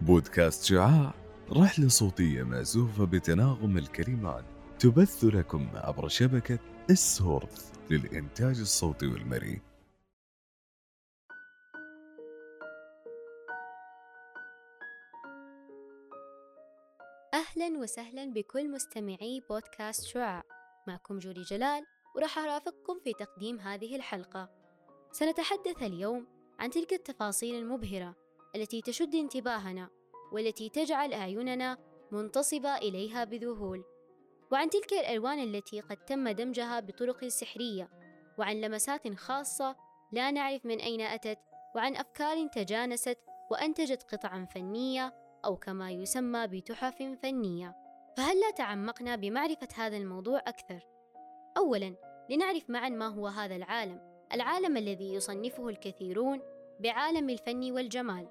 بودكاست شعاع رحلة صوتية مأزوفة بتناغم الكلمات تبث لكم عبر شبكة السورث للإنتاج الصوتي والمرئي. أهلا وسهلا بكل مستمعي بودكاست شعاع. معكم جوري جلال وراح أرافقكم في تقديم هذه الحلقة. سنتحدث اليوم عن تلك التفاصيل المبهرة التي تشد انتباهنا والتي تجعل أعيننا منتصبة إليها بذهول. وعن تلك الألوان التي قد تم دمجها بطرق سحرية وعن لمسات خاصة لا نعرف من أين أتت وعن أفكار تجانست وأنتجت قطعا فنية أو كما يسمى بتحف فنية. فهلا تعمقنا بمعرفة هذا الموضوع أكثر؟ أولا لنعرف معا ما هو هذا العالم. العالم الذي يصنفه الكثيرون بعالم الفن والجمال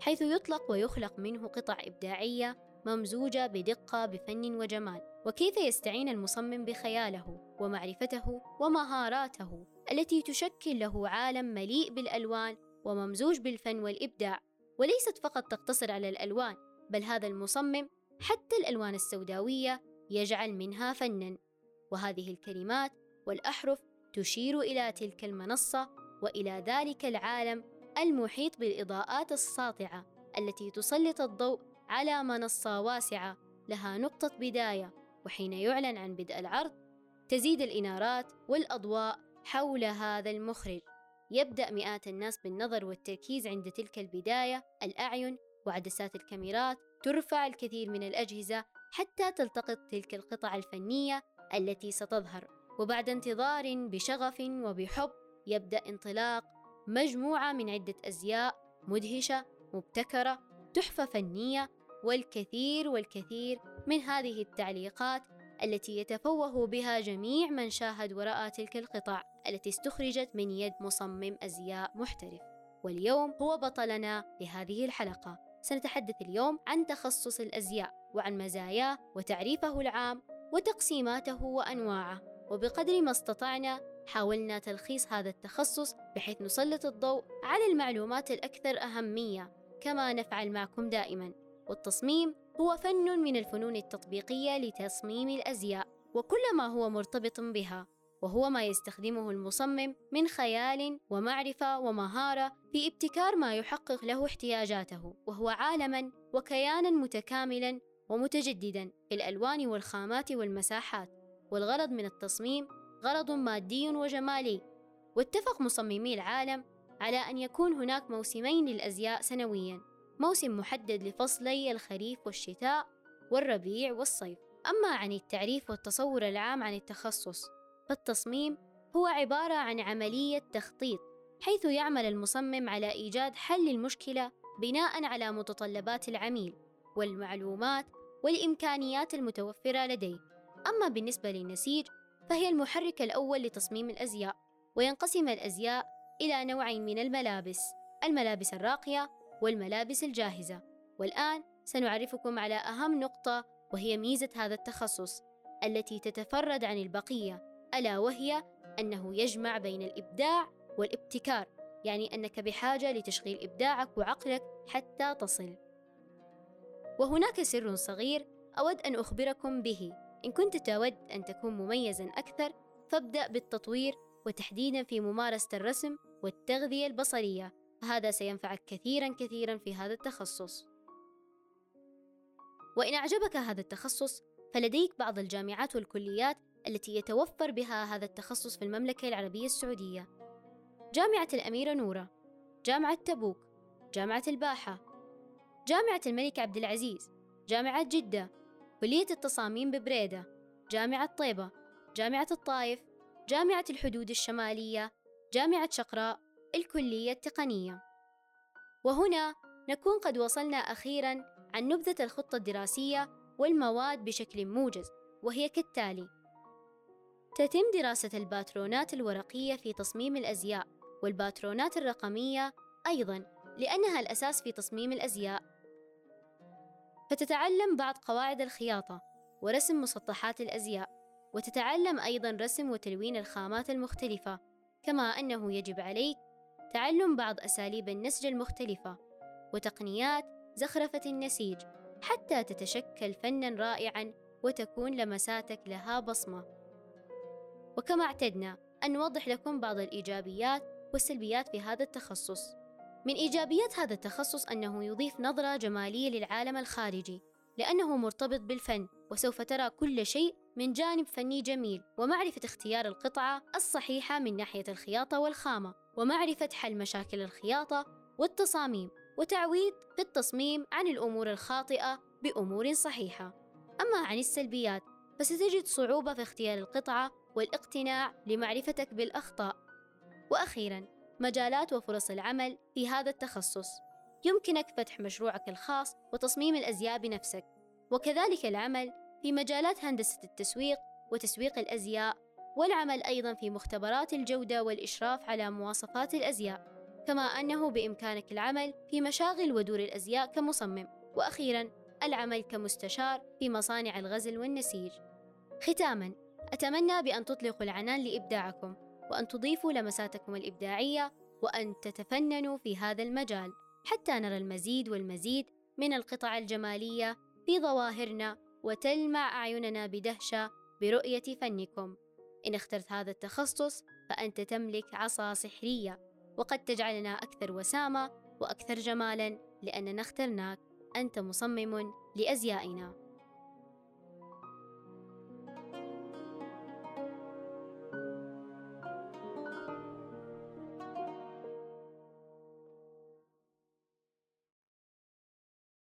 حيث يطلق ويخلق منه قطع إبداعية ممزوجة بدقة بفن وجمال. وكيف يستعين المصمم بخياله ومعرفته ومهاراته التي تشكل له عالم مليء بالألوان وممزوج بالفن والإبداع؟ وليست فقط تقتصر على الألوان بل هذا المصمم حتى الألوان السوداوية يجعل منها فنا. وهذه الكلمات والأحرف تشير إلى تلك المنصة وإلى ذلك العالم المحيط بالإضاءات الساطعة التي تسلط الضوء على منصة واسعة لها نقطة بداية وحين يعلن عن بدء العرض تزيد الإنارات والأضواء حول هذا المخرج. يبدأ مئات الناس بالنظر والتركيز عند تلك البداية الأعين وعدسات الكاميرات ترفع الكثير من الأجهزة حتى تلتقط تلك القطع الفنية التي ستظهر. وبعد انتظار بشغف وبحب يبدأ انطلاق مجموعة من عدة أزياء مدهشة مبتكرة تحفة فنية والكثير والكثير من هذه التعليقات التي يتفوه بها جميع من شاهد ورأى تلك القطع التي استخرجت من يد مصمم أزياء محترف. واليوم هو بطلنا لهذه الحلقة. سنتحدث اليوم عن تخصص الأزياء وعن مزاياه وتعريفه العام وتقسيماته وأنواعه. وبقدر ما استطعنا حاولنا تلخيص هذا التخصص بحيث نسلط الضوء على المعلومات الأكثر أهمية كما نفعل معكم دائما. والتصميم هو فن من الفنون التطبيقية لتصميم الأزياء وكل ما هو مرتبط بها وهو ما يستخدمه المصمم من خيال ومعرفة ومهارة في ابتكار ما يحقق له احتياجاته وهو عالما وكيانا متكاملا ومتجددا في الألوان والخامات والمساحات والغرض من التصميم غرض مادي وجمالي. واتفق مصممي العالم على أن يكون هناك موسمين للأزياء سنويا. موسم محدد لفصلي الخريف والشتاء والربيع والصيف. أما عن التعريف والتصور العام عن التخصص فالتصميم هو عبارة عن عملية تخطيط حيث يعمل المصمم على إيجاد حل المشكلة بناء على متطلبات العميل والمعلومات والإمكانيات المتوفرة لديه. أما بالنسبة للنسيج فهي المحرك الأول لتصميم الأزياء وينقسم الأزياء إلى نوعين من الملابس الملابس الراقية والملابس الجاهزة. والآن سنعرفكم على أهم نقطة وهي ميزة هذا التخصص التي تتفرد عن البقية ألا وهي أنه يجمع بين الإبداع والابتكار يعني أنك بحاجة لتشغيل إبداعك وعقلك حتى تصل. وهناك سر صغير أود أن أخبركم به. إن كنت تود أن تكون مميزا أكثر فابدأ بالتطوير وتحديدا في ممارسة الرسم والتغذية البصرية. فهذا سينفعك كثيرا كثيرا في هذا التخصص. وإن أعجبك هذا التخصص فلديك بعض الجامعات والكليات التي يتوفر بها هذا التخصص في المملكة العربية السعودية. جامعة الأميرة نورة جامعة تبوك جامعة الباحة جامعة الملك عبد العزيز جامعة جدة كلية التصاميم ببريدة جامعة طيبة جامعة الطائف جامعة الحدود الشمالية جامعة شقراء الكلية التقنية. وهنا نكون قد وصلنا أخيرا عن نبذة الخطة الدراسية والمواد بشكل موجز وهي كالتالي تتم دراسة الباترونات الورقية في تصميم الأزياء والباترونات الرقمية أيضا لأنها الأساس في تصميم الأزياء. فتتعلم بعض قواعد الخياطة ورسم مسطحات الأزياء وتتعلم أيضا رسم وتلوين الخامات المختلفة كما أنه يجب عليك تعلم بعض أساليب النسج المختلفة وتقنيات زخرفة النسيج حتى تتشكل فنًا رائعًا وتكون لمساتك لها بصمة. وكما اعتدنا أن نوضح لكم بعض الإيجابيات والسلبيات في هذا التخصص. من إيجابيات هذا التخصص أنه يضيف نظرة جمالية للعالم الخارجي، لأنه مرتبط بالفن، وسوف ترى كل شيء من جانب فني جميل، ومعرفة اختيار القطعة الصحيحة من ناحية الخياطة والخامة، ومعرفة حل مشاكل الخياطة والتصاميم، وتعويض في التصميم عن الأمور الخاطئة بأمور صحيحة. أما عن السلبيات فستجد صعوبة في اختيار القطعة والإقتناع لمعرفتك بالأخطاء. وأخيرا مجالات وفرص العمل في هذا التخصص. يمكنك فتح مشروعك الخاص وتصميم الأزياء بنفسك. وكذلك العمل في مجالات هندسة التسويق وتسويق الأزياء والعمل أيضا في مختبرات الجودة والإشراف على مواصفات الأزياء. كما أنه بإمكانك العمل في مشاغل ودور الأزياء كمصمم. وأخيرا العمل كمستشار في مصانع الغزل والنسيج. ختاما أتمنى بأن تطلقوا العنان لإبداعكم. وأن تضيفوا لمساتكم الإبداعية وأن تتفننوا في هذا المجال حتى نرى المزيد والمزيد من القطع الجمالية في ظواهرنا وتلمع أعيننا بدهشة برؤية فنكم. إن اخترت هذا التخصص فأنت تملك عصا سحرية وقد تجعلنا أكثر وسامة وأكثر جمالا لأننا اخترناك. أنت مصمم لأزيائنا.